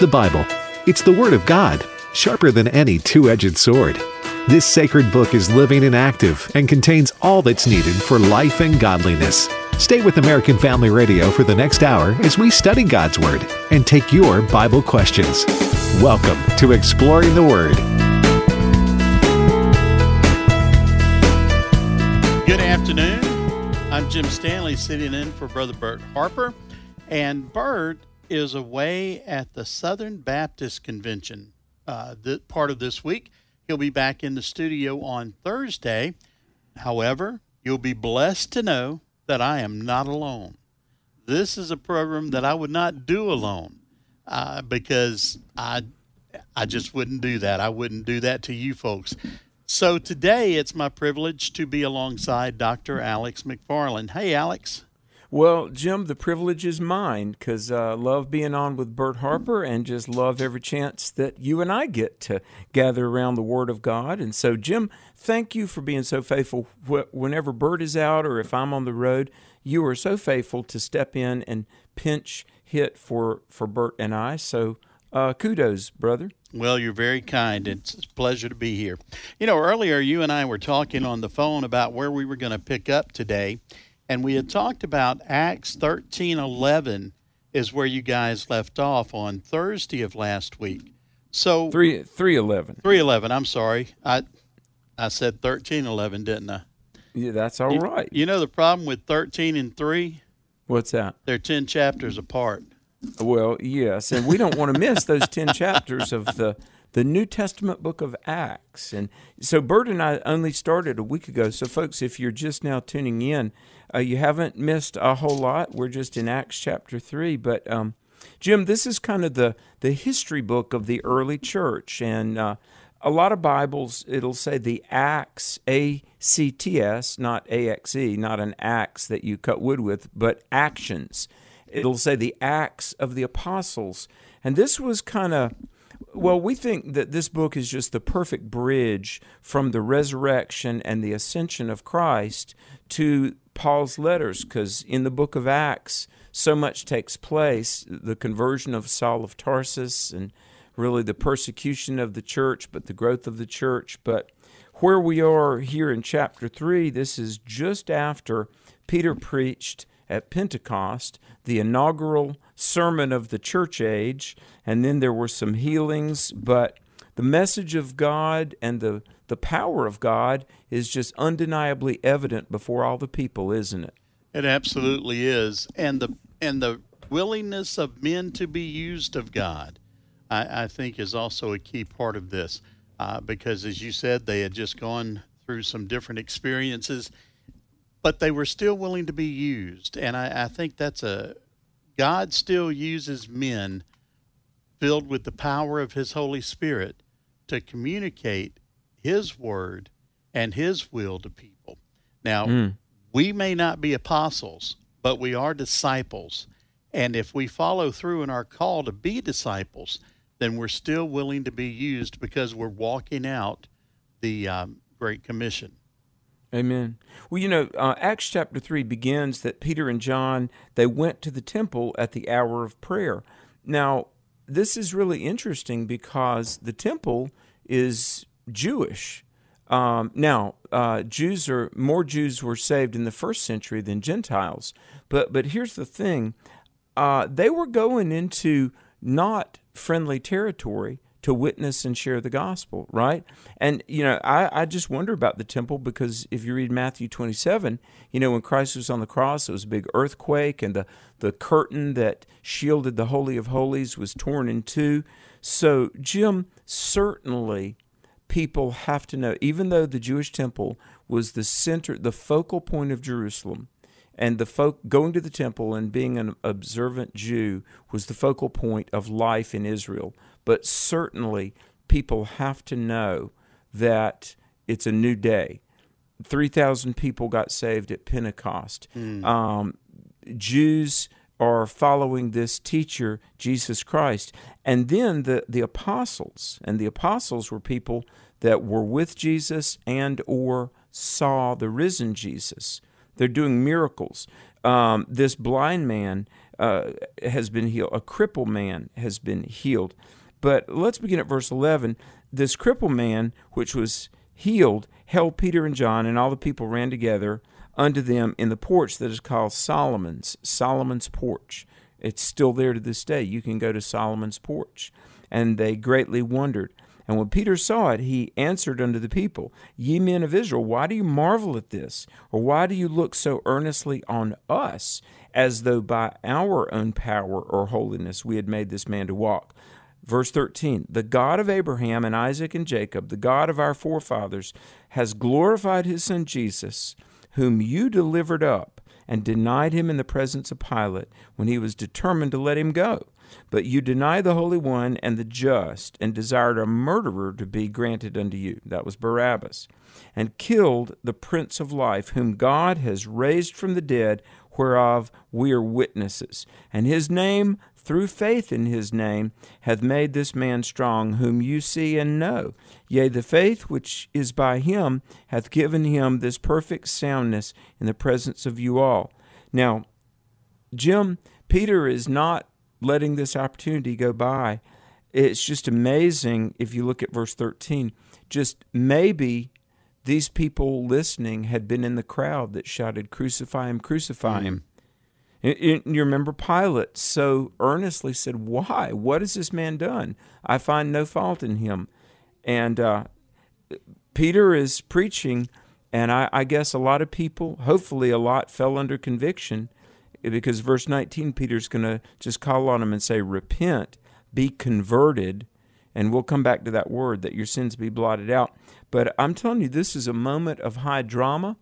The Bible. It's the Word of God, sharper than any two edged sword. This sacred book is living and active and contains all that's needed for life and godliness. Stay with American Family Radio for the next hour as we study God's Word and take your Bible questions. Welcome to Exploring the Word. Good afternoon. I'm Jim Stanley sitting in for Brother Bert Harper. And Bert is away at the Southern Baptist Convention uh, th- part of this week. He'll be back in the studio on Thursday. However, you'll be blessed to know that I am not alone. This is a program that I would not do alone uh, because I, I just wouldn't do that. I wouldn't do that to you folks. So today it's my privilege to be alongside Dr. Alex McFarland. Hey, Alex. Well, Jim, the privilege is mine because I uh, love being on with Bert Harper and just love every chance that you and I get to gather around the Word of God. And so, Jim, thank you for being so faithful. Whenever Bert is out or if I'm on the road, you are so faithful to step in and pinch hit for, for Bert and I. So, uh, kudos, brother. Well, you're very kind. It's a pleasure to be here. You know, earlier you and I were talking on the phone about where we were going to pick up today and we had talked about Acts 13:11 is where you guys left off on Thursday of last week. So 3 311. 311, I'm sorry. I I said 1311, didn't I? Yeah, that's all you, right. You know the problem with 13 and 3? What's that? They're 10 chapters apart. Well, yes, and we don't want to miss those 10 chapters of the the New Testament book of Acts. And so Bert and I only started a week ago. So, folks, if you're just now tuning in, uh, you haven't missed a whole lot. We're just in Acts chapter 3. But, um, Jim, this is kind of the, the history book of the early church. And uh, a lot of Bibles, it'll say the Acts, A C T S, not A X E, not an axe that you cut wood with, but actions. It'll say the Acts of the Apostles. And this was kind of well, we think that this book is just the perfect bridge from the resurrection and the ascension of Christ to Paul's letters, because in the book of Acts, so much takes place the conversion of Saul of Tarsus and really the persecution of the church, but the growth of the church. But where we are here in chapter 3, this is just after Peter preached at Pentecost, the inaugural sermon of the church age, and then there were some healings, but the message of God and the, the power of God is just undeniably evident before all the people, isn't it? It absolutely is. And the and the willingness of men to be used of God, I, I think is also a key part of this. Uh, because as you said, they had just gone through some different experiences but they were still willing to be used. And I, I think that's a God still uses men filled with the power of His Holy Spirit to communicate His word and His will to people. Now, mm. we may not be apostles, but we are disciples. And if we follow through in our call to be disciples, then we're still willing to be used because we're walking out the um, Great Commission. Amen. Well, you know, uh, Acts chapter 3 begins that Peter and John, they went to the temple at the hour of prayer. Now, this is really interesting because the temple is Jewish. Um, now, uh, Jews are more Jews were saved in the first century than Gentiles. But but here's the thing: uh, they were going into not friendly territory to witness and share the gospel, right? And, you know, I, I just wonder about the temple because if you read Matthew 27, you know, when Christ was on the cross, it was a big earthquake and the, the curtain that shielded the Holy of Holies was torn in two. So, Jim, certainly people have to know, even though the Jewish temple was the center, the focal point of Jerusalem, and the folk going to the temple and being an observant Jew was the focal point of life in Israel. But certainly, people have to know that it's a new day. 3,000 people got saved at Pentecost. Mm. Um, Jews are following this teacher, Jesus Christ. And then the, the apostles, and the apostles were people that were with Jesus and or saw the risen Jesus. They're doing miracles. Um, this blind man uh, has been healed. A crippled man has been healed. But let's begin at verse 11. This crippled man, which was healed, held Peter and John, and all the people ran together unto them in the porch that is called Solomon's, Solomon's porch. It's still there to this day. You can go to Solomon's porch. And they greatly wondered. And when Peter saw it, he answered unto the people, Ye men of Israel, why do you marvel at this? Or why do you look so earnestly on us, as though by our own power or holiness we had made this man to walk? Verse 13 The God of Abraham and Isaac and Jacob, the God of our forefathers, has glorified his son Jesus, whom you delivered up and denied him in the presence of Pilate when he was determined to let him go. But you deny the Holy One and the just, and desired a murderer to be granted unto you. That was Barabbas. And killed the Prince of Life, whom God has raised from the dead, whereof we are witnesses. And his name, through faith in his name, hath made this man strong, whom you see and know. Yea, the faith which is by him hath given him this perfect soundness in the presence of you all. Now, Jim, Peter is not letting this opportunity go by. It's just amazing if you look at verse 13. Just maybe these people listening had been in the crowd that shouted, Crucify him, crucify him. You remember Pilate so earnestly said, Why? What has this man done? I find no fault in him. And uh, Peter is preaching, and I, I guess a lot of people, hopefully a lot, fell under conviction because verse 19, Peter's going to just call on them and say, Repent, be converted. And we'll come back to that word that your sins be blotted out. But I'm telling you, this is a moment of high drama.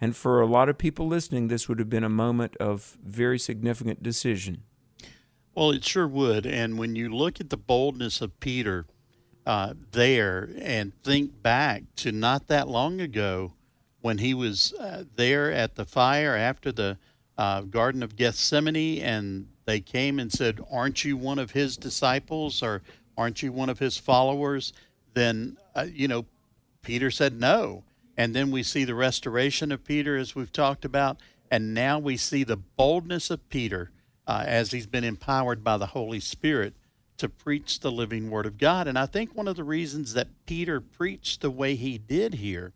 And for a lot of people listening, this would have been a moment of very significant decision. Well, it sure would. And when you look at the boldness of Peter uh, there and think back to not that long ago when he was uh, there at the fire after the uh, Garden of Gethsemane, and they came and said, Aren't you one of his disciples or aren't you one of his followers? Then, uh, you know, Peter said no. And then we see the restoration of Peter, as we've talked about. And now we see the boldness of Peter uh, as he's been empowered by the Holy Spirit to preach the living Word of God. And I think one of the reasons that Peter preached the way he did here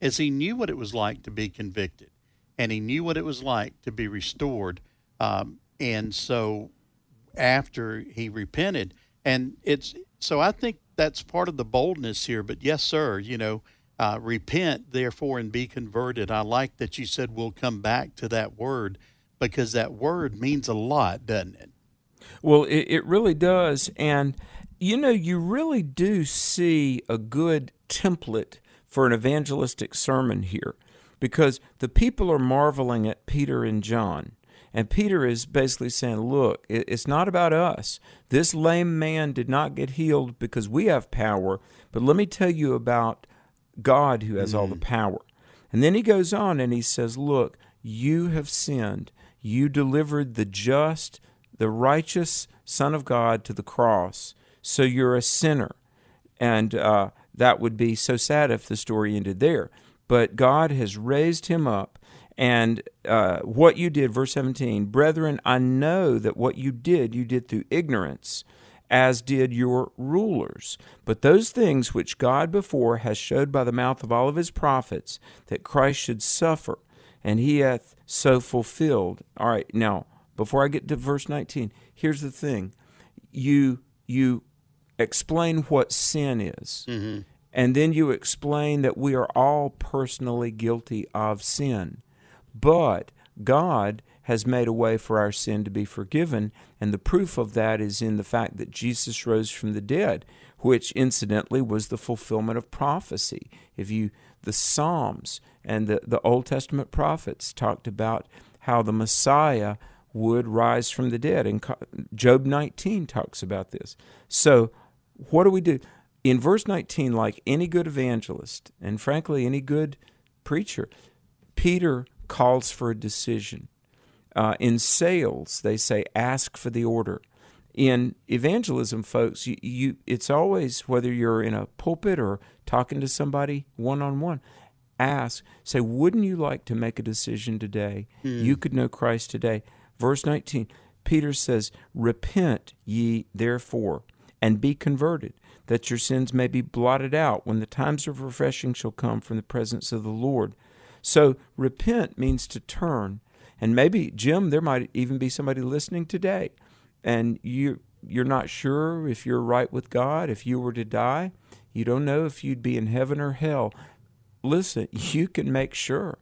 is he knew what it was like to be convicted and he knew what it was like to be restored. Um, and so after he repented, and it's so I think that's part of the boldness here. But yes, sir, you know, uh, repent therefore and be converted. I like that you said we'll come back to that word because that word means a lot, doesn't it? Well, it, it really does. And, you know, you really do see a good template for an evangelistic sermon here because the people are marveling at Peter and John. And Peter is basically saying, Look, it's not about us. This lame man did not get healed because we have power, but let me tell you about God who has mm. all the mm. power. And then he goes on and he says, Look, you have sinned. You delivered the just, the righteous Son of God to the cross. So you're a sinner. And uh, that would be so sad if the story ended there but God has raised him up. And uh, what you did, verse 17, brethren, I know that what you did, you did through ignorance, as did your rulers. But those things which God before has showed by the mouth of all of his prophets, that Christ should suffer, and he hath so fulfilled. All right, now, before I get to verse 19, here's the thing. You, you explain what sin is. Mm-hmm. And then you explain that we are all personally guilty of sin. But God has made a way for our sin to be forgiven, and the proof of that is in the fact that Jesus rose from the dead, which incidentally was the fulfillment of prophecy. If you the Psalms and the, the Old Testament prophets talked about how the Messiah would rise from the dead, and Job 19 talks about this. So, what do we do? in verse 19, like any good evangelist, and frankly, any good preacher, Peter calls for a decision. Uh, in sales, they say, ask for the order. In evangelism, folks, you, you, it's always whether you're in a pulpit or talking to somebody one on one, ask, say, wouldn't you like to make a decision today? Mm. You could know Christ today. Verse 19, Peter says, Repent ye therefore, and be converted, that your sins may be blotted out when the times of refreshing shall come from the presence of the Lord. So, repent means to turn. And maybe, Jim, there might even be somebody listening today, and you, you're not sure if you're right with God, if you were to die. You don't know if you'd be in heaven or hell. Listen, you can make sure.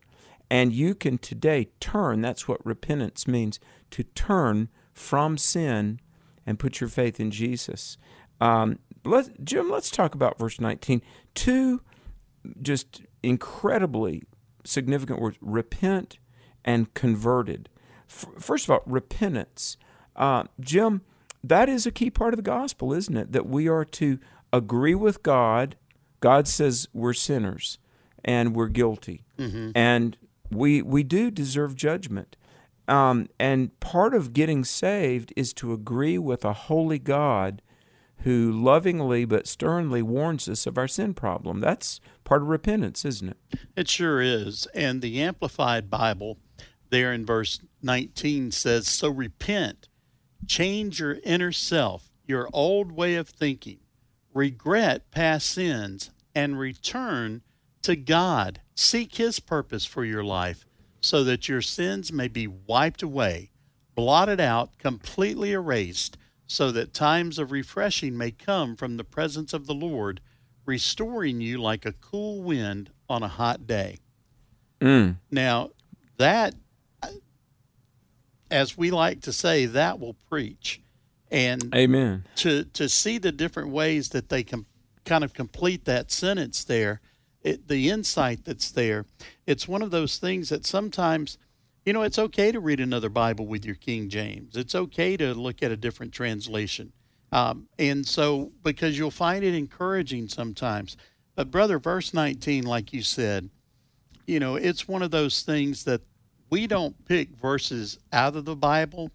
And you can today turn. That's what repentance means to turn from sin and put your faith in Jesus. Um, let, Jim, let's talk about verse 19. Two just incredibly significant words repent and converted. F- first of all, repentance. Uh, Jim, that is a key part of the gospel, isn't it? That we are to agree with God. God says we're sinners and we're guilty. Mm-hmm. And we, we do deserve judgment. Um, and part of getting saved is to agree with a holy God who lovingly but sternly warns us of our sin problem. That's part of repentance, isn't it? It sure is. And the Amplified Bible, there in verse 19, says So repent, change your inner self, your old way of thinking, regret past sins, and return to God. Seek His purpose for your life so that your sins may be wiped away, blotted out, completely erased, so that times of refreshing may come from the presence of the Lord, restoring you like a cool wind on a hot day. Mm. Now, that, as we like to say, that will preach. And Amen. To, to see the different ways that they can kind of complete that sentence there it, the insight that's there. It's one of those things that sometimes, you know, it's okay to read another Bible with your King James. It's okay to look at a different translation. Um, and so, because you'll find it encouraging sometimes. But, brother, verse 19, like you said, you know, it's one of those things that we don't pick verses out of the Bible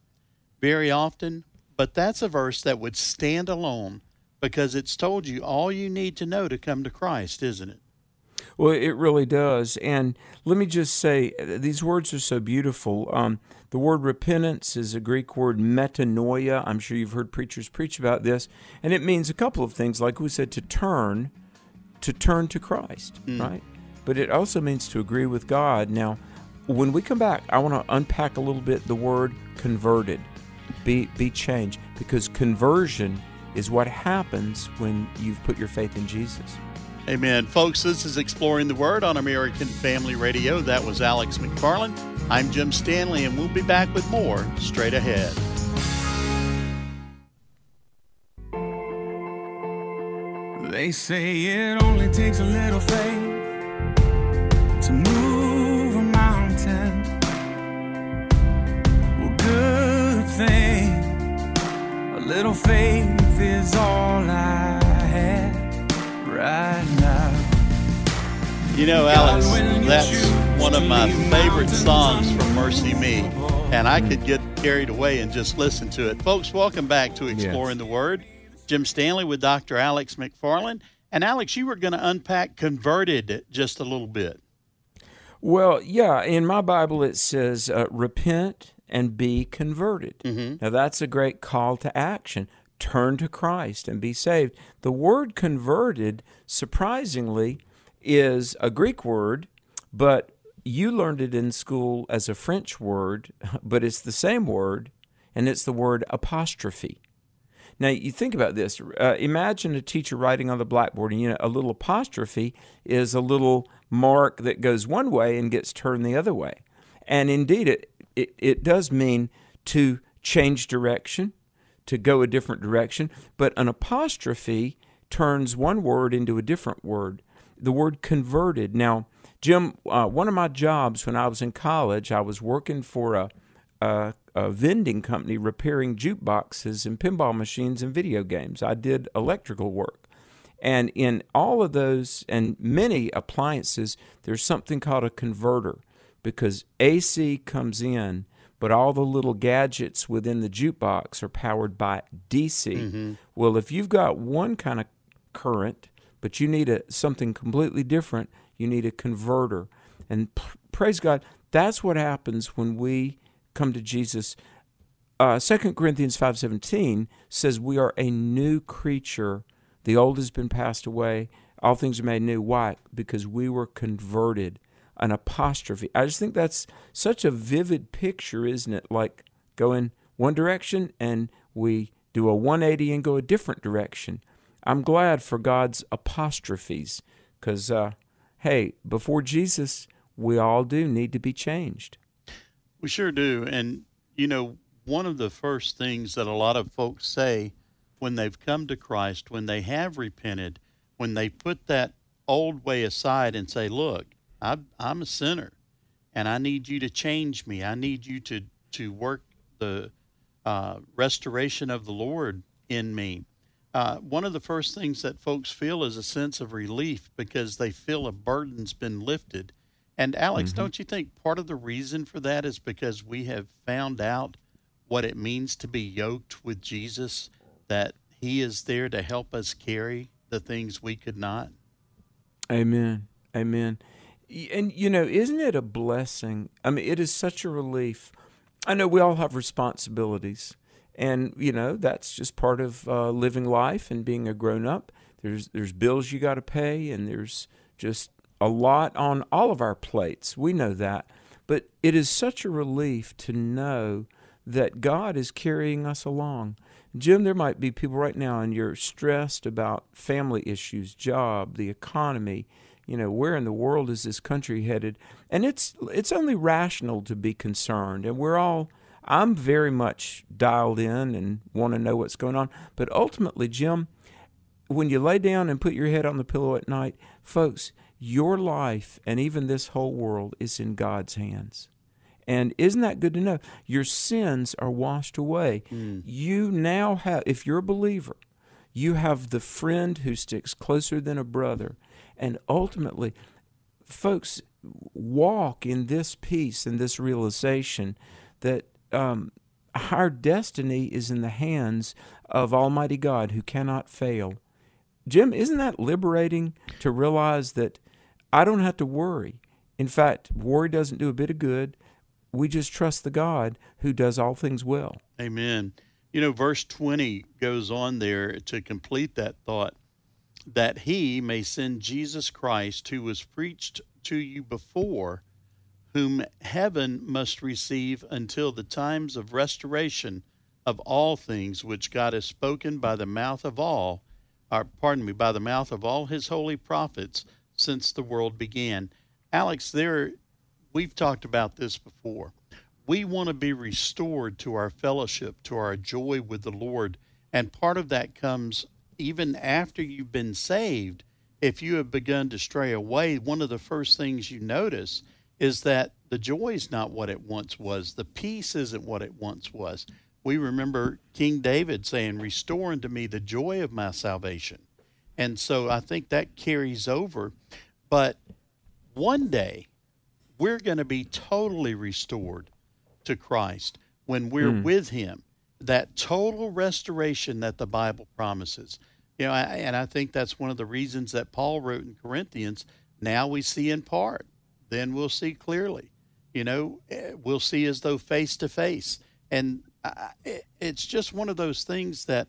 very often, but that's a verse that would stand alone because it's told you all you need to know to come to Christ, isn't it? Well, it really does. And let me just say, these words are so beautiful. Um, the word repentance is a Greek word metanoia. I'm sure you've heard preachers preach about this. And it means a couple of things, like we said, to turn, to turn to Christ, mm. right? But it also means to agree with God. Now, when we come back, I want to unpack a little bit the word converted, be, be changed, because conversion is what happens when you've put your faith in Jesus. Amen. Folks, this is Exploring the Word on American Family Radio. That was Alex McFarland. I'm Jim Stanley, and we'll be back with more straight ahead. They say it only takes a little faith to move good thing, a little faith is all I have right now. you know, Alex, that's one of my favorite songs from MercyMe. and I could get carried away and just listen to it. Folks, welcome back to Exploring yes. the Word. Jim Stanley with Dr. Alex McFarland. And Alex, you were going to unpack converted just a little bit. Well, yeah, in my Bible it says uh, repent and be converted. Mm-hmm. Now that's a great call to action. Turn to Christ and be saved. The word converted, surprisingly, is a Greek word, but you learned it in school as a French word, but it's the same word, and it's the word apostrophe. Now you think about this. Uh, imagine a teacher writing on the blackboard, and you know a little apostrophe is a little mark that goes one way and gets turned the other way. And indeed, it it, it does mean to change direction, to go a different direction. But an apostrophe turns one word into a different word the word converted. Now, Jim, uh, one of my jobs when I was in college, I was working for a, a, a vending company repairing jukeboxes and pinball machines and video games. I did electrical work. And in all of those and many appliances, there's something called a converter because AC comes in, but all the little gadgets within the jukebox are powered by DC. Mm-hmm. Well, if you've got one kind of current but you need a, something completely different. You need a converter. And p- praise God, that's what happens when we come to Jesus. uh, 2 Corinthians 5.17 says we are a new creature. The old has been passed away. All things are made new. Why? Because we were converted. An apostrophe. I just think that's such a vivid picture, isn't it? Like going one direction and we do a 180 and go a different direction. I'm glad for God's apostrophes because, uh, hey, before Jesus, we all do need to be changed. We sure do. And, you know, one of the first things that a lot of folks say when they've come to Christ, when they have repented, when they put that old way aside and say, Look, I'm, I'm a sinner and I need you to change me. I need you to, to work the uh, restoration of the Lord in me. Uh, one of the first things that folks feel is a sense of relief because they feel a burden's been lifted. And Alex, mm-hmm. don't you think part of the reason for that is because we have found out what it means to be yoked with Jesus, that He is there to help us carry the things we could not? Amen. Amen. And, you know, isn't it a blessing? I mean, it is such a relief. I know we all have responsibilities and you know that's just part of uh, living life and being a grown up. There's there's bills you got to pay, and there's just a lot on all of our plates. We know that, but it is such a relief to know that God is carrying us along. Jim, there might be people right now, and you're stressed about family issues, job, the economy. You know, where in the world is this country headed? And it's it's only rational to be concerned, and we're all I'm very much dialed in and want to know what's going on. But ultimately, Jim, when you lay down and put your head on the pillow at night, folks, your life and even this whole world is in God's hands. And isn't that good to know? Your sins are washed away. Mm. You now have, if you're a believer, you have the friend who sticks closer than a brother. And ultimately, folks, walk in this peace and this realization that um, our destiny is in the hands of Almighty God who cannot fail. Jim, isn't that liberating to realize that I don't have to worry? In fact, worry doesn't do a bit of good. We just trust the God who does all things well. Amen. You know, verse 20 goes on there to complete that thought that he may send Jesus Christ, who was preached to you before whom heaven must receive until the times of restoration of all things which God has spoken by the mouth of all, or pardon me, by the mouth of all his holy prophets since the world began. Alex, there we've talked about this before. We want to be restored to our fellowship, to our joy with the Lord, and part of that comes even after you've been saved. If you have begun to stray away, one of the first things you notice is that the joy is not what it once was. The peace isn't what it once was. We remember King David saying, Restore unto me the joy of my salvation. And so I think that carries over. But one day, we're going to be totally restored to Christ when we're mm. with Him. That total restoration that the Bible promises. You know, and I think that's one of the reasons that Paul wrote in Corinthians, now we see in part then we'll see clearly. You know, eh, we'll see as though face to face. And it's just one of those things that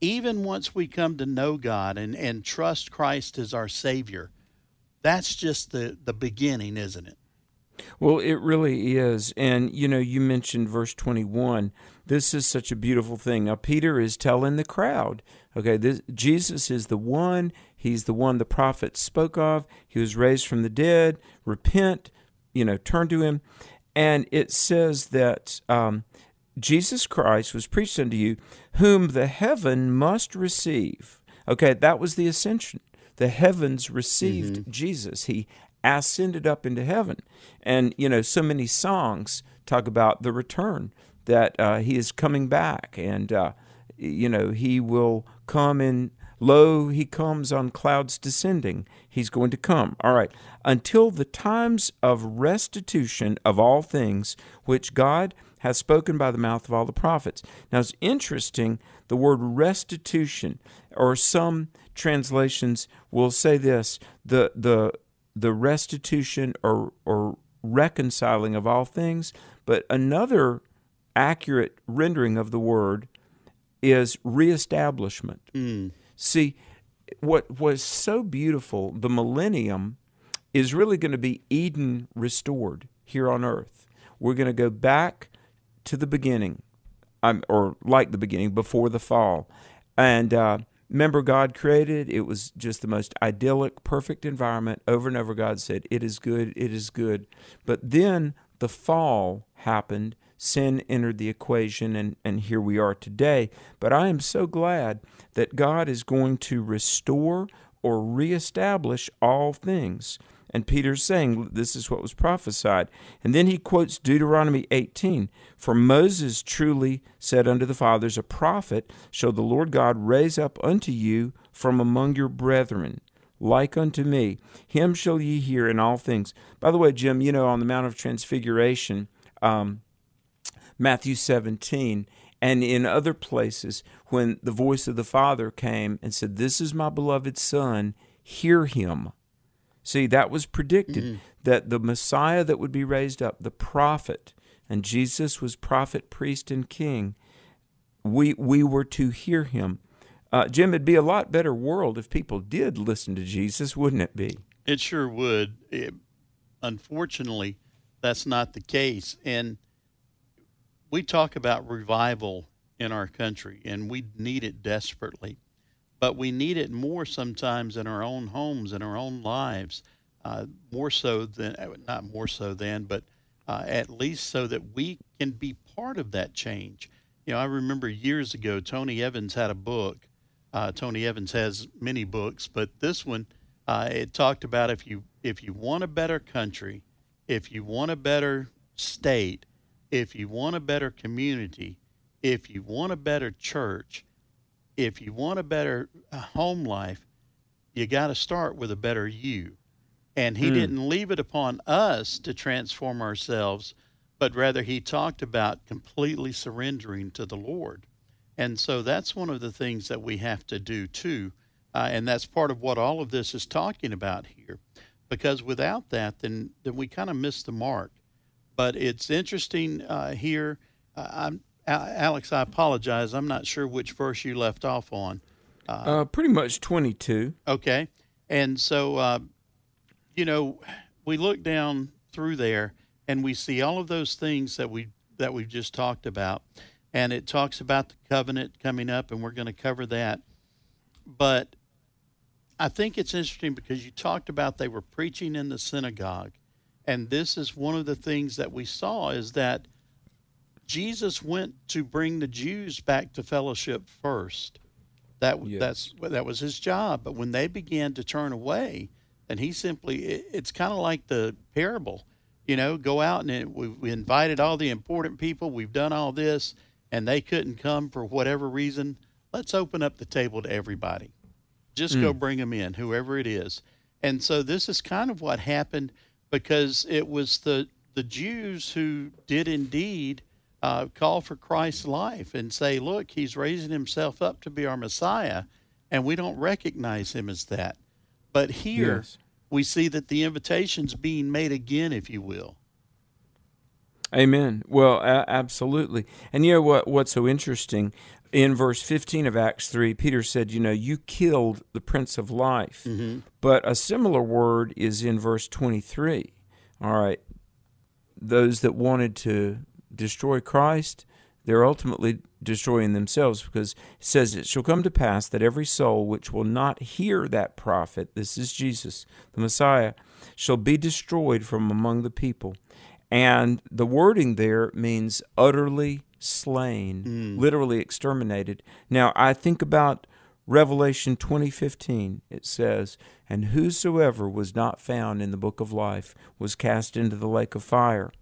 even once we come to know God and, and trust Christ as our Savior, that's just the, the beginning, isn't it? Well, it really is. And, you know, you mentioned verse 21. This is such a beautiful thing. Now, Peter is telling the crowd, okay, this, Jesus is the one. He's the one the prophets spoke of. He was raised from the dead. Repent, you know, turn to him. And it says that um, Jesus Christ was preached unto you, whom the heaven must receive. Okay, that was the ascension. The heavens received mm-hmm. Jesus. He ascended up into heaven. And, you know, so many songs talk about the return, that uh, he is coming back and, uh, you know, he will come in. Lo, he comes on clouds descending. He's going to come. All right. Until the times of restitution of all things, which God has spoken by the mouth of all the prophets. Now, it's interesting, the word restitution, or some translations will say this the, the, the restitution or, or reconciling of all things. But another accurate rendering of the word is reestablishment. Mm. See, what was so beautiful, the millennium is really going to be Eden restored here on earth. We're going to go back to the beginning, um, or like the beginning, before the fall. And uh, remember, God created, it was just the most idyllic, perfect environment. Over and over, God said, It is good, it is good. But then the fall happened, sin entered the equation, and, and here we are today. But I am so glad that God is going to restore or reestablish all things. And Peter's saying this is what was prophesied. And then he quotes Deuteronomy 18 For Moses truly said unto the fathers, A prophet shall the Lord God raise up unto you from among your brethren, like unto me. Him shall ye hear in all things. By the way, Jim, you know, on the Mount of Transfiguration, um, Matthew 17, and in other places, when the voice of the Father came and said, This is my beloved Son, hear him. See, that was predicted mm-hmm. that the Messiah that would be raised up, the prophet, and Jesus was prophet, priest, and king, we, we were to hear him. Uh, Jim, it'd be a lot better world if people did listen to Jesus, wouldn't it be? It sure would. It, unfortunately, that's not the case. And we talk about revival in our country, and we need it desperately but we need it more sometimes in our own homes, in our own lives, uh, more so than, uh, not more so than, but uh, at least so that we can be part of that change. You know, I remember years ago, Tony Evans had a book. Uh, Tony Evans has many books, but this one, uh, it talked about if you if you want a better country, if you want a better state, if you want a better community, if you want a better church, if you want a better uh, home life, you got to start with a better you. And he mm. didn't leave it upon us to transform ourselves, but rather he talked about completely surrendering to the Lord. And so that's one of the things that we have to do too. Uh, and that's part of what all of this is talking about here. Because without that, then, then we kind of miss the mark. But it's interesting uh, here. Uh, I'm, Alex, I apologize. I'm not sure which verse you left off on. Uh, uh, pretty much 22. Okay. And so, uh, you know, we look down through there and we see all of those things that we that we've just talked about, and it talks about the covenant coming up, and we're going to cover that. But I think it's interesting because you talked about they were preaching in the synagogue, and this is one of the things that we saw is that Jesus went to bring the Jews back to fellowship first. That yes. that's that was his job. But when they began to turn away, and he simply it, it's kind of like the parable, you know, go out and it, we, we invited all the important people. We've done all this, and they couldn't come for whatever reason. Let's open up the table to everybody. Just mm. go bring them in, whoever it is. And so this is kind of what happened because it was the the Jews who did indeed uh, call for Christ's life and say, look, he's raising himself up to be our Messiah, and we don't recognize him as that. But here yes. we see that the invitation's being made again, if you will. Amen. Well, absolutely. And you know what? What's so interesting in verse 15 of Acts 3, Peter said, You know, you killed the Prince of Life. Mm-hmm. But a similar word is in verse 23. All right. Those that wanted to destroy Christ, they're ultimately destroying themselves because it says it shall come to pass that every soul which will not hear that prophet, this is Jesus, the Messiah, shall be destroyed from among the people. And the wording there means utterly slain, mm. literally exterminated. Now, I think about Revelation 20:15. It says, "And whosoever was not found in the book of life was cast into the lake of fire."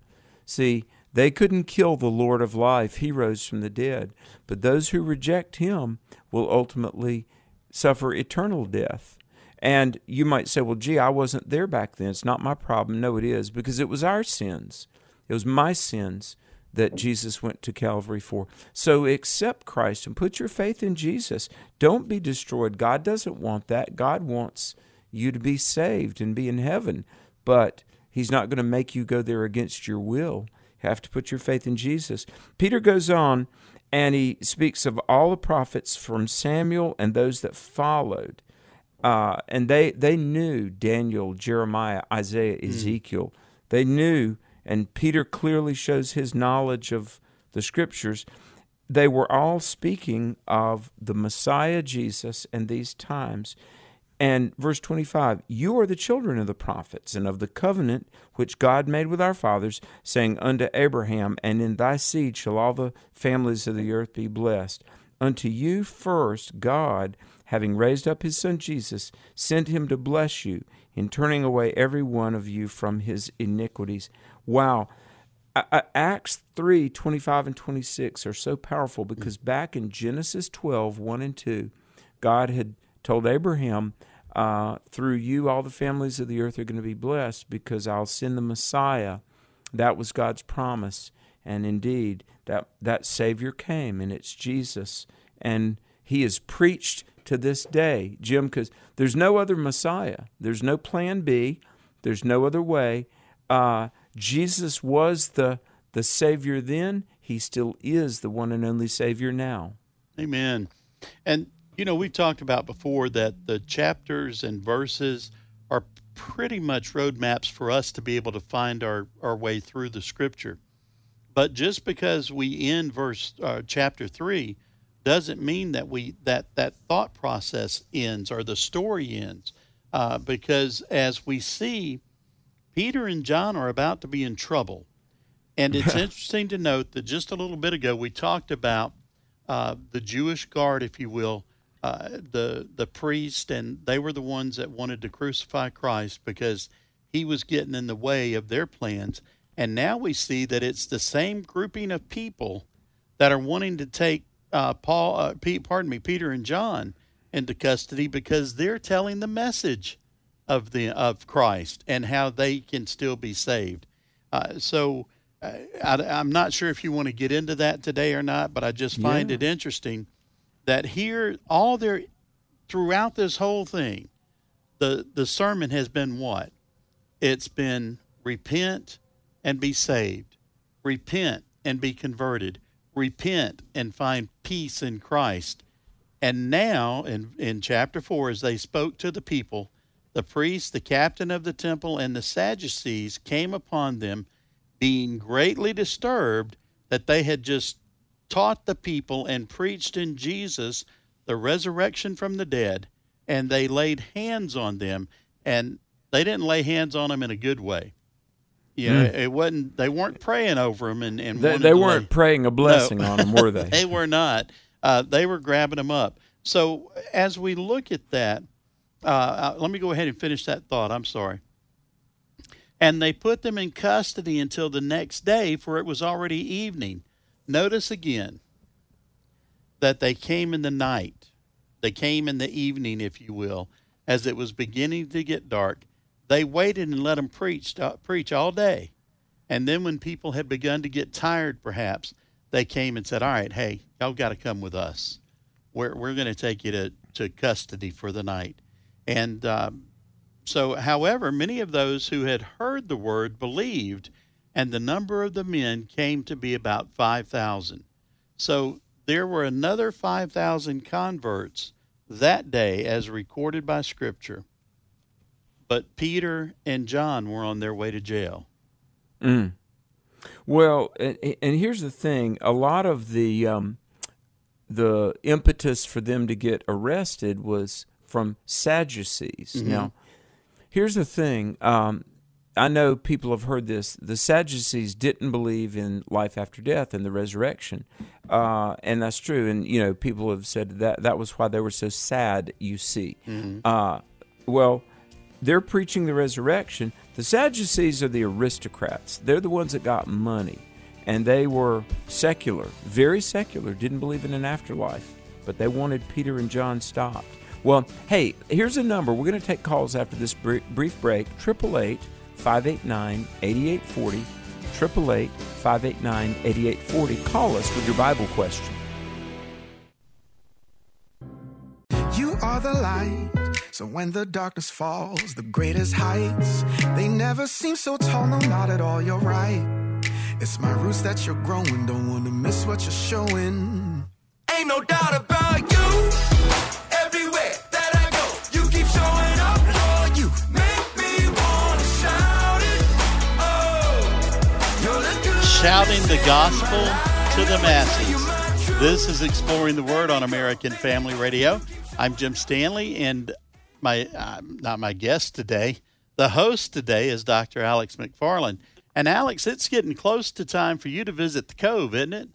See, they couldn't kill the Lord of life. He rose from the dead. But those who reject him will ultimately suffer eternal death. And you might say, well, gee, I wasn't there back then. It's not my problem. No, it is, because it was our sins. It was my sins that Jesus went to Calvary for. So accept Christ and put your faith in Jesus. Don't be destroyed. God doesn't want that. God wants you to be saved and be in heaven. But He's not going to make you go there against your will. have to put your faith in Jesus. Peter goes on and he speaks of all the prophets from Samuel and those that followed. Uh, and they, they knew Daniel, Jeremiah, Isaiah, hmm. Ezekiel. Mm. They knew, and Peter clearly shows his knowledge of the scriptures. They were all speaking of the Messiah Jesus and these times. And verse 25, you are the children of the prophets and of the covenant which God made with our fathers, saying unto Abraham, And in thy seed shall all the families of the earth be blessed. Unto you first, God, having raised up his son Jesus, sent him to bless you in turning away every one of you from his iniquities. Wow. Acts 3 25 and 26 are so powerful because back in Genesis 12 1 and 2, God had told Abraham, uh, through you, all the families of the earth are going to be blessed because I'll send the Messiah. That was God's promise. And indeed, that, that Savior came, and it's Jesus. And he is preached to this day, Jim, because there's no other Messiah. There's no plan B. There's no other way. Uh, Jesus was the, the Savior then. He still is the one and only Savior now. Amen. And, you know, we've talked about before that the chapters and verses are pretty much roadmaps for us to be able to find our, our way through the scripture. But just because we end verse uh, chapter 3 doesn't mean that we that that thought process ends or the story ends uh, because as we see Peter and John are about to be in trouble. And it's interesting to note that just a little bit ago we talked about uh, the Jewish guard, if you will, uh, the the priest, and they were the ones that wanted to crucify Christ because he was getting in the way of their plans. And now we see that it's the same grouping of people that are wanting to take uh, Paul, uh, Pete, pardon me, Peter and John into custody because they're telling the message of the of Christ and how they can still be saved. Uh, so uh, I, am not sure if you want to get into that today or not, but I just find yeah. it interesting that here all there throughout this whole thing, the the sermon has been what? It's been repent and be saved, repent and be converted, repent and find peace in Christ. And now in, in chapter 4, as they spoke to the people, the priest, the captain of the temple, and the Sadducees came upon them, being greatly disturbed that they had just taught the people and preached in Jesus the resurrection from the dead, and they laid hands on them, and they didn't lay hands on them in a good way. You know, mm. it wasn't. They weren't praying over them, and, and they, they weren't lay, praying a blessing no, on them, were they? they were not. Uh, they were grabbing them up. So as we look at that, uh, uh, let me go ahead and finish that thought. I'm sorry. And they put them in custody until the next day, for it was already evening. Notice again that they came in the night. They came in the evening, if you will, as it was beginning to get dark. They waited and let them preach, uh, preach all day. And then when people had begun to get tired, perhaps, they came and said, All right, hey, y'all got to come with us. We're, we're going to take you to, to custody for the night. And um, so, however, many of those who had heard the word believed, and the number of the men came to be about 5,000. So, there were another 5,000 converts that day, as recorded by Scripture. But Peter and John were on their way to jail. Mm. Well, and, and, here's the thing: a lot of the um, the impetus for them to get arrested was from Sadducees. Mm-hmm. Now, here's the thing. Um, I know people have heard this. The Sadducees didn't believe in life after death and the resurrection, uh, and that's true. And you know, people have said that that was why they were so sad. You see, mm-hmm. uh, well, they're preaching the resurrection. The Sadducees are the aristocrats. They're the ones that got money, and they were secular, very secular. Didn't believe in an afterlife, but they wanted Peter and John stopped. Well, hey, here's a number. We're going to take calls after this brief break 888 589 8840. 888 589 8840. Call us with your Bible question. You are the light. So when the darkness falls, the greatest heights, they never seem so tall, no, not at all, you're right It's my roots that you're growing. Don't wanna miss what you're showing. Ain't no doubt about you. Shouting the gospel to the masses. This is Exploring the Word on American Family Radio. I'm Jim Stanley, and my uh, not my guest today, the host today is Dr. Alex McFarland. And Alex, it's getting close to time for you to visit the Cove, isn't it?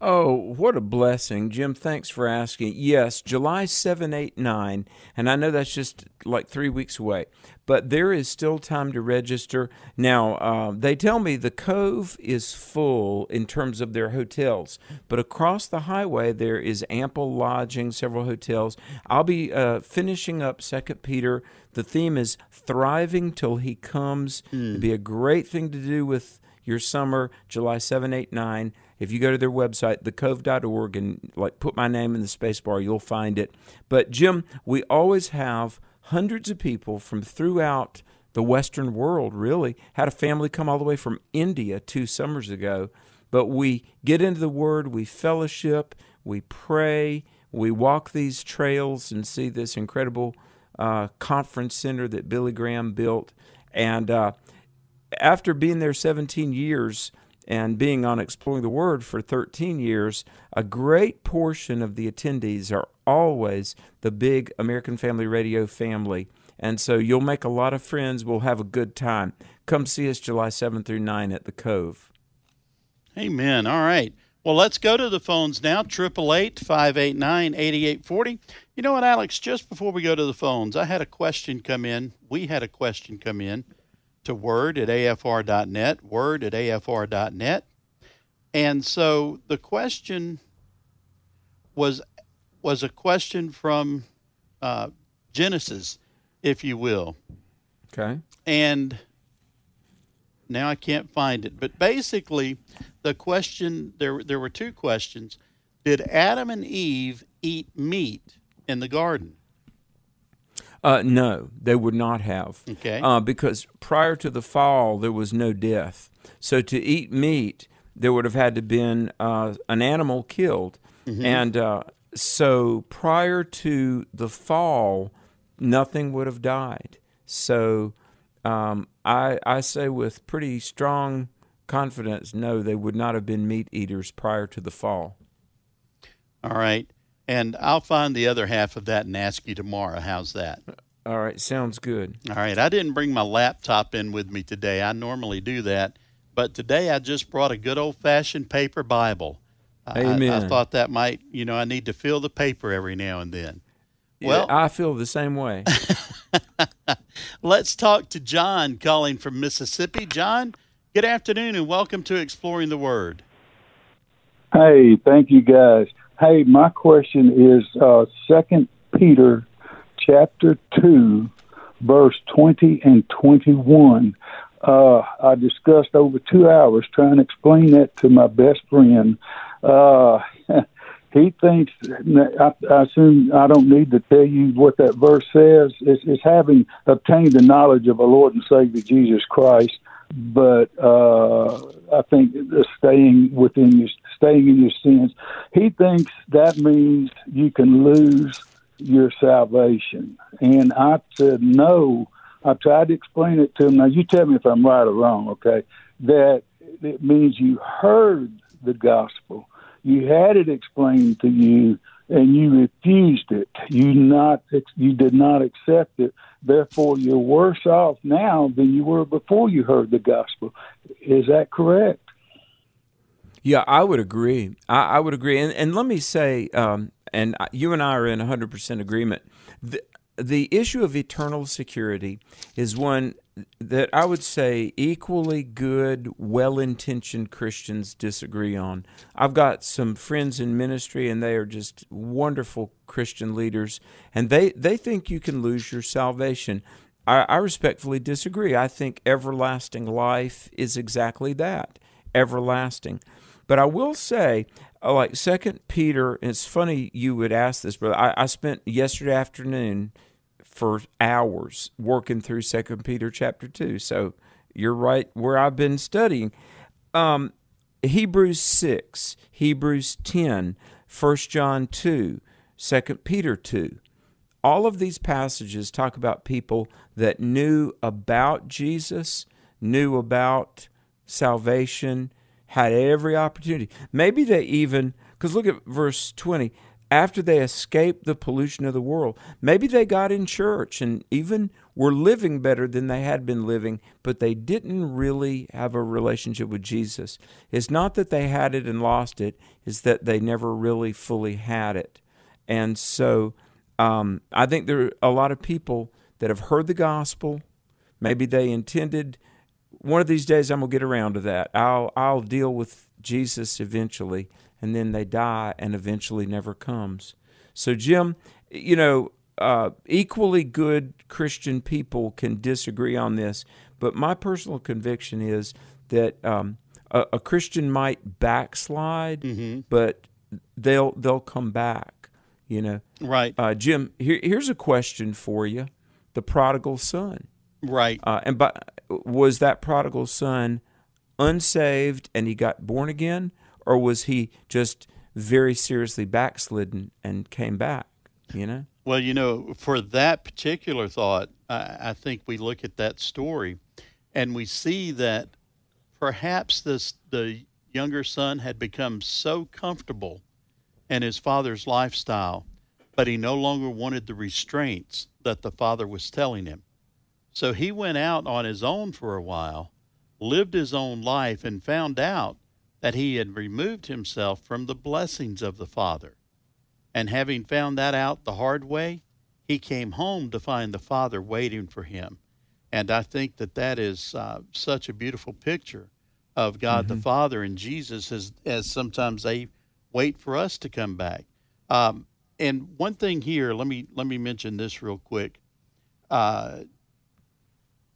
Oh, what a blessing. Jim, thanks for asking. Yes, July 7, 8, 9, and I know that's just like three weeks away, but there is still time to register. Now, uh, they tell me the Cove is full in terms of their hotels, but across the highway there is ample lodging, several hotels. I'll be uh, finishing up Second Peter. The theme is Thriving Till He Comes. It'd be a great thing to do with your summer, July 7, 8, 9. If you go to their website, thecove.org, and like put my name in the space bar, you'll find it. But Jim, we always have hundreds of people from throughout the Western world, really. Had a family come all the way from India two summers ago. But we get into the Word, we fellowship, we pray, we walk these trails and see this incredible uh, conference center that Billy Graham built. And uh, after being there 17 years and being on Exploring the Word for 13 years, a great portion of the attendees are always the big American Family Radio family. And so you'll make a lot of friends. We'll have a good time. Come see us July 7 through 9 at the Cove. Amen. All right. Well, let's go to the phones now. Triple eight five eight nine eighty eight forty. You know what, Alex? Just before we go to the phones, I had a question come in. We had a question come in to word at afr.net, word at afr.net. And so the question was was a question from uh, Genesis, if you will. Okay. And now I can't find it. But basically, the question there there were two questions. Did Adam and Eve eat meat in the garden? Uh, no, they would not have. Okay. Uh, because prior to the fall, there was no death. So to eat meat, there would have had to been uh, an animal killed, and uh, so prior to the fall, nothing would have died. So um, I I say with pretty strong confidence, no, they would not have been meat eaters prior to the fall. All right. And I'll find the other half of that and ask you tomorrow. How's that? All right, sounds good. All right. I didn't bring my laptop in with me today. I normally do that. But today I just brought a good old fashioned paper Bible. I- I, I thought that might, you know, I need to fill the paper every now and then. Yeah, Well- I feel the same way. Let's talk to John calling from Mississippi. John, good afternoon and welcome to Exploring the Word. Hey, thank you guys. Hey, my question is uh Second Peter chapter two, verse twenty and twenty one. Uh, I discussed over two hours trying to explain that to my best friend. Uh, he thinks I, I assume I don't need to tell you what that verse says. It's, it's having obtained the knowledge of our Lord and Savior Jesus Christ but uh, I think staying within your staying in your sins. He thinks that means you can lose your salvation, and I said no. I tried to explain it to him. Now you tell me if I'm right or wrong. Okay, that it means you heard the gospel, you had it explained to you, and you refused it. You not you did not accept it. Therefore, you're worse off now than you were before you heard the gospel. Is that correct? Yeah, I would agree. I, I would agree. And, and let me say, um, and you and I are in 100% agreement. The, the issue of eternal security is one that I would say equally good, well intentioned Christians disagree on. I've got some friends in ministry, and they are just wonderful Christian leaders, and they, they think you can lose your salvation. I, I respectfully disagree. I think everlasting life is exactly that everlasting. But I will say, uh, like Second Peter, it's funny you would ask this, brother. I, I spent yesterday afternoon for hours working through Second Peter chapter two. So you're right where I've been studying. um, Hebrews 6, Hebrews 10, 1 John 2, 2 Peter 2. All of these passages talk about people that knew about Jesus, knew about salvation, had every opportunity. Maybe they even, because look at verse 20, after they escaped the pollution of the world, maybe they got in church and even were living better than they had been living, but they didn't really have a relationship with Jesus. It's not that they had it and lost it, it's that they never really fully had it. And so um, I think there are a lot of people that have heard the gospel. Maybe they intended one of these days I'm gonna get around to that. I'll I'll deal with Jesus eventually, and then they die and eventually never comes. So Jim, you know, uh, equally good Christian people can disagree on this, but my personal conviction is that um, a, a Christian might backslide, but they'll they'll come back. You know, Right. uh, Jim. Here, here's a question for you: the prodigal son. right. Uh, and by, was that prodigal son unsaved and he got born again, or was he just very seriously backslidden and came back? You know. Well, you know, for that particular thought, I, I think we look at that story and we see that perhaps this the younger son had become so comfortable in his father's lifestyle, but he no longer wanted the restraints that the father was telling him. So he went out on his own for a while, lived his own life, and found out that he had removed himself from the blessings of the father. And having found that out the hard way, he came home to find the Father waiting for him. And I think that that is uh, such a beautiful picture of God the Father and Jesus as, as sometimes they wait for us to come back. Um, and one thing here, let me let me mention this real quick. Uh,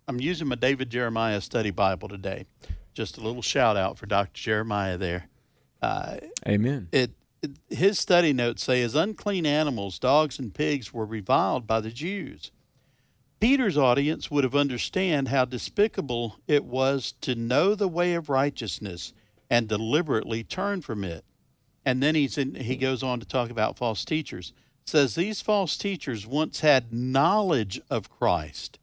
I'm using my David Jeremiah Study Bible today. Just a little shout out for Dr. Jeremiah there. Uh, Amen. it, it his study notes say as unclean animals dogs and pigs were reviled by the jews peter's audience would have understand how despicable it was to know the way of righteousness and deliberately turn from it and then he's in, he goes on to talk about false teachers says these false teachers once had knowledge of christ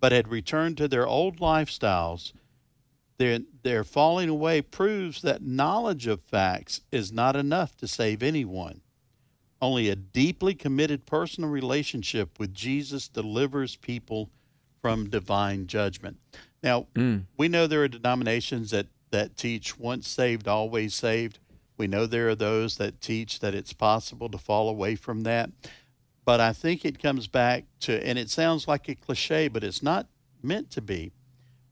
but had returned to their old lifestyles their, their falling away proves that knowledge of facts is not enough to save anyone. Only a deeply committed personal relationship with Jesus delivers people from divine judgment. Now, mm. we know there are denominations that, that teach once saved, always saved. We know there are those that teach that it's possible to fall away from that. But I think it comes back to, and it sounds like a cliche, but it's not meant to be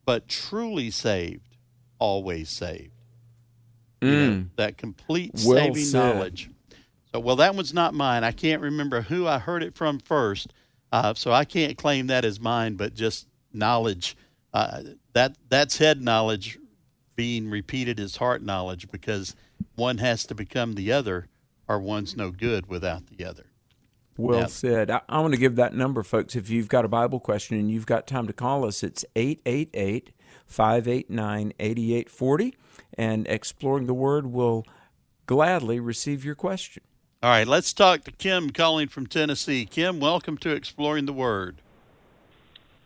but truly saved, always saved. You know, that complete Well saving said. knowledge. So, well, that one's not mine. I can't remember who I heard it from first, uh, so I can't claim that as mine. But just knowledge, uh, that that's head knowledge being repeated as heart knowledge, because one has to become the other, or one's no good without the other. Well Yeah. said. I, I want to give that number, folks. If you've got a Bible question and you've got time to call us, it's 888 589 8840. And Exploring the Word will gladly receive your question. All right, let's talk to Kim calling from Tennessee. Kim, welcome to Exploring the Word.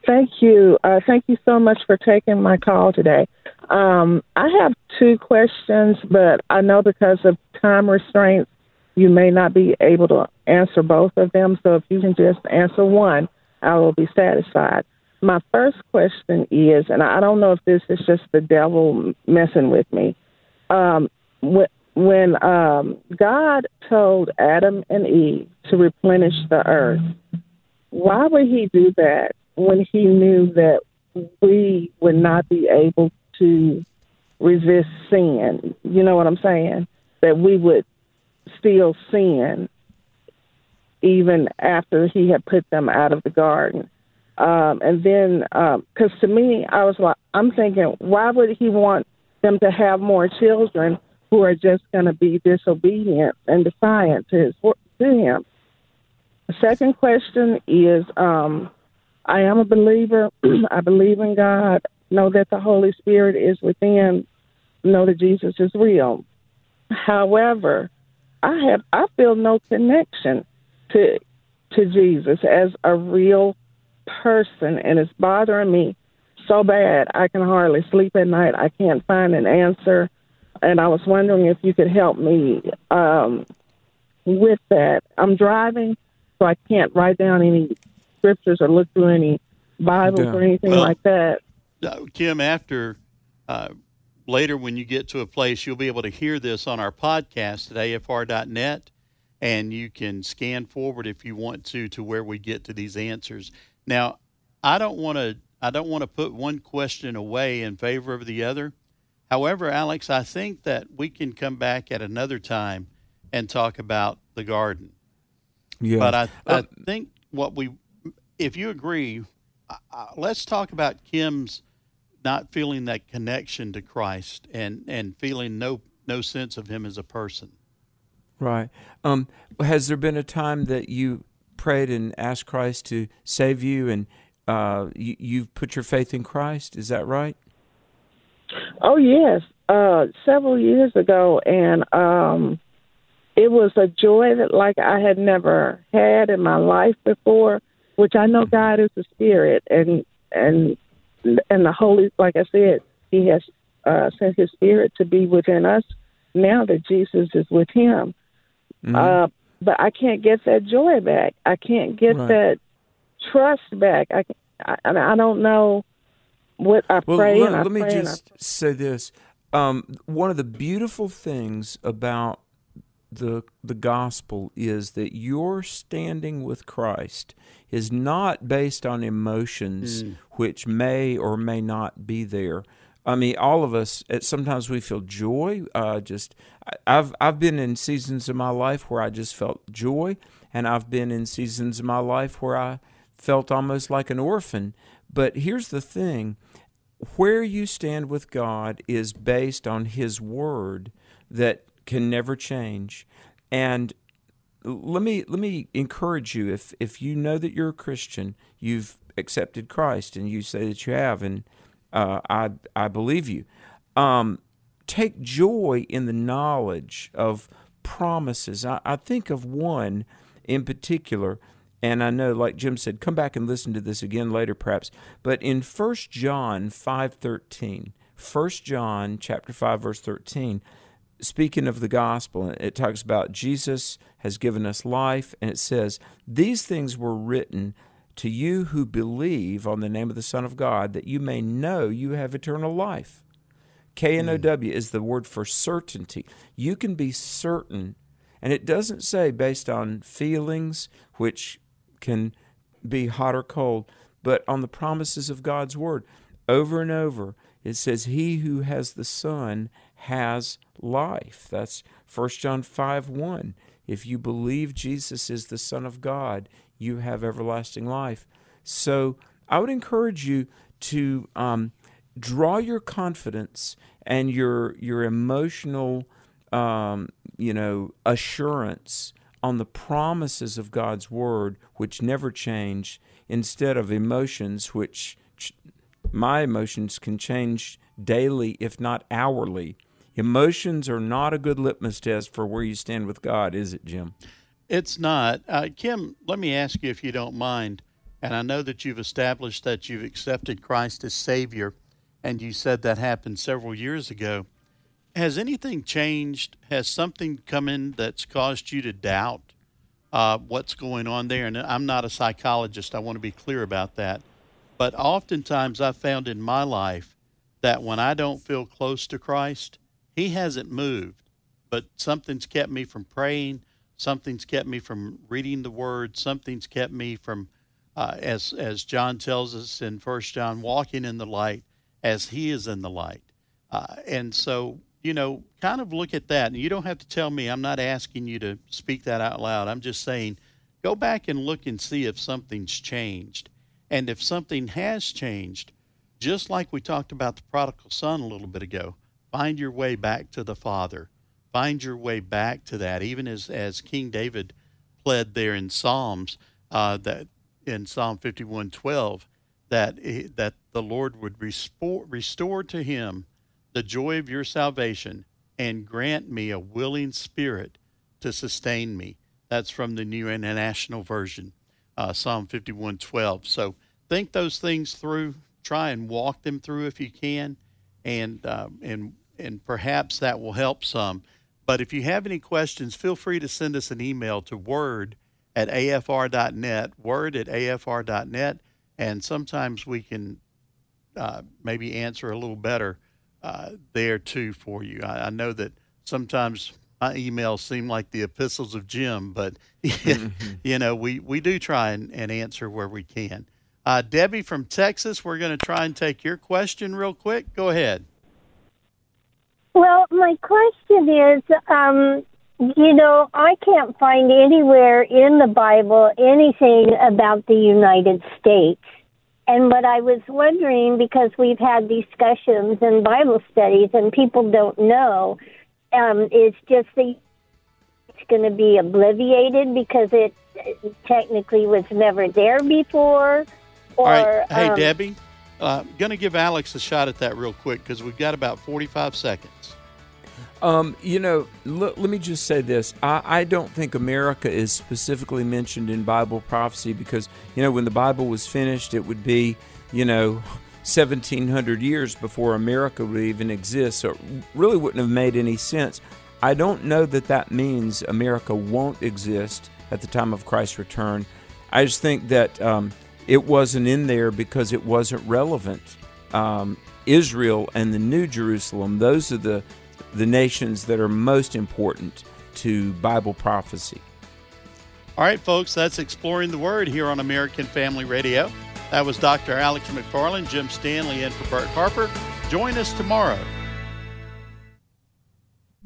Thank you. Uh, thank you so much for taking my call today. Um, I have two questions, but I know because of time restraints, you may not be able to answer both of them. So if you can just answer one, I will be satisfied. My first question is, and I don't know if this is just the devil messing with me. Um, when um, God told Adam and Eve to replenish the earth, why would he do that when he knew that we would not be able to resist sin? You know what I'm saying? That we would still sin even after he had put them out of the garden. Um, and then, because to me, I was like, I'm thinking, why would he want them to have more children who are just going to be disobedient and defiant to his to him? Second question is um, I am a believer. I believe in God, know that the Holy Spirit is within. know that Jesus is real. However, I have I feel no connection to to Jesus as a real person, and it's bothering me so bad. I can hardly sleep at night. I can't find an answer, and I was wondering if you could help me um, with that. I'm driving, so I can't write down any scriptures or look through any Bibles Yeah. or anything Well- like that. Uh, Kim, after uh, later when you get to a place, you'll be able to hear this on our podcast at afr.net, and you can scan forward if you want to to where we get to these answers. Now, I don't want to I don't want to put one question away in favor of the other. However, Alex, I think that we can come back at another time and talk about the garden. Yeah. But I, I Uh, think what we, if you agree, uh, let's talk about Kim's not feeling that connection to Christ and and feeling no no sense of him as a person. Right. Um, has there been a time that you prayed and asked Christ to save you, and uh, you, you've put your faith in Christ? Is that right? Oh yes, uh, several years ago, and um, it was a joy that like I had never had in my life before. Which I know God is a spirit, and and and the Holy, like I said, He has uh, sent His Spirit to be within us now that Jesus is with Him. Mm-hmm. Uh, but I can't get that joy back. I can't get Right. that trust back. I, I I don't know what I Well, pray let, I let me pray just say this. Um, one of the beautiful things about the the gospel is that your standing with Christ is not based on emotions which may or may not be there. I mean, all of us. Sometimes we feel joy. Uh, just I've I've been in seasons of my life where I just felt joy, and I've been in seasons of my life where I felt almost like an orphan. But here's the thing: where you stand with God is based on His Word that can never change. And let me let me encourage you if if you know that you're a Christian, you've accepted Christ, and you say that you have, and uh, I I believe you. Um, take joy in the knowledge of promises. I, I think of one in particular, and I know, like Jim said, come back and listen to this again later, perhaps. But in 1 John five thirteen, 1 John chapter five verse thirteen, speaking of the gospel, it talks about Jesus has given us life, and it says, These things were written to you who believe on the name of the Son of God, that you may know you have eternal life. K N O W is the word for certainty. You can be certain, and it doesn't say based on feelings, which can be hot or cold, but on the promises of God's word. Over and over, it says, He who has the Son has life. That's 1 John 5 1. If you believe Jesus is the Son of God, you have everlasting life. So I would encourage you to um, draw your confidence and your your emotional um, you know assurance on the promises of God's word which never change instead of emotions which ch- my emotions can change daily if not hourly emotions are not a good litmus test for where you stand with God is it Jim It's not. Uh, Kim, let me ask you if you don't mind. And I know that you've established that you've accepted Christ as Savior, and you said that happened several years ago. Has anything changed? Has something come in that's caused you to doubt uh, what's going on there? And I'm not a psychologist. I want to be clear about that. But oftentimes I've found in my life that when I don't feel close to Christ, He hasn't moved, but something's kept me from praying. Something's kept me from reading the Word. Something's kept me from, uh, as as John tells us in First John, walking in the light as He is in the light. Uh, and so, you know, kind of look at that. And you don't have to tell me. I'm not asking you to speak that out loud. I'm just saying, go back and look and see if something's changed. And if something has changed, just like we talked about the prodigal son a little bit ago, find your way back to the Father. Find your way back to that, even as, as King David pled there in Psalms, uh, that in Psalm 51:12, that he- that the Lord would restore, restore to him the joy of your salvation and grant me a willing spirit to sustain me. That's from the New International Version, uh, Psalm 51:12. So think those things through. Try and walk them through if you can, and uh, and and perhaps that will help some. But if you have any questions, feel free to send us an email to word at afr.net, word at afr.net, and sometimes we can uh, maybe answer a little better uh, there too for you. I, I, know that sometimes my emails seem like the epistles of Jim, but mm-hmm. you know we, we do try and, and answer where we can. Uh, Debbie from Texas, we're going to try and take your question real quick. Go ahead. Well, my question is, um, you know, I can't find anywhere in the Bible anything about the United States. And what I was wondering, because we've had discussions and Bible studies and people don't know, um, is just the it's going to be obliviated because it technically was never there before. Or, All right. Hey, um, Debbie, I'm uh, going to give Alex a shot at that real quick because we've got about 45 seconds. Um, you know, l- let me just say this. I-, I don't think America is specifically mentioned in Bible prophecy because, you know, when the Bible was finished, it would be, you know, 1700 years before America would even exist. So it really wouldn't have made any sense. I don't know that that means America won't exist at the time of Christ's return. I just think that um, it wasn't in there because it wasn't relevant. Um, Israel and the New Jerusalem, those are the the nations that are most important to Bible prophecy. All right, folks, that's Exploring the Word here on American Family Radio. That was Dr. Alex McFarland, Jim Stanley, and for Bert Harper. Join us tomorrow.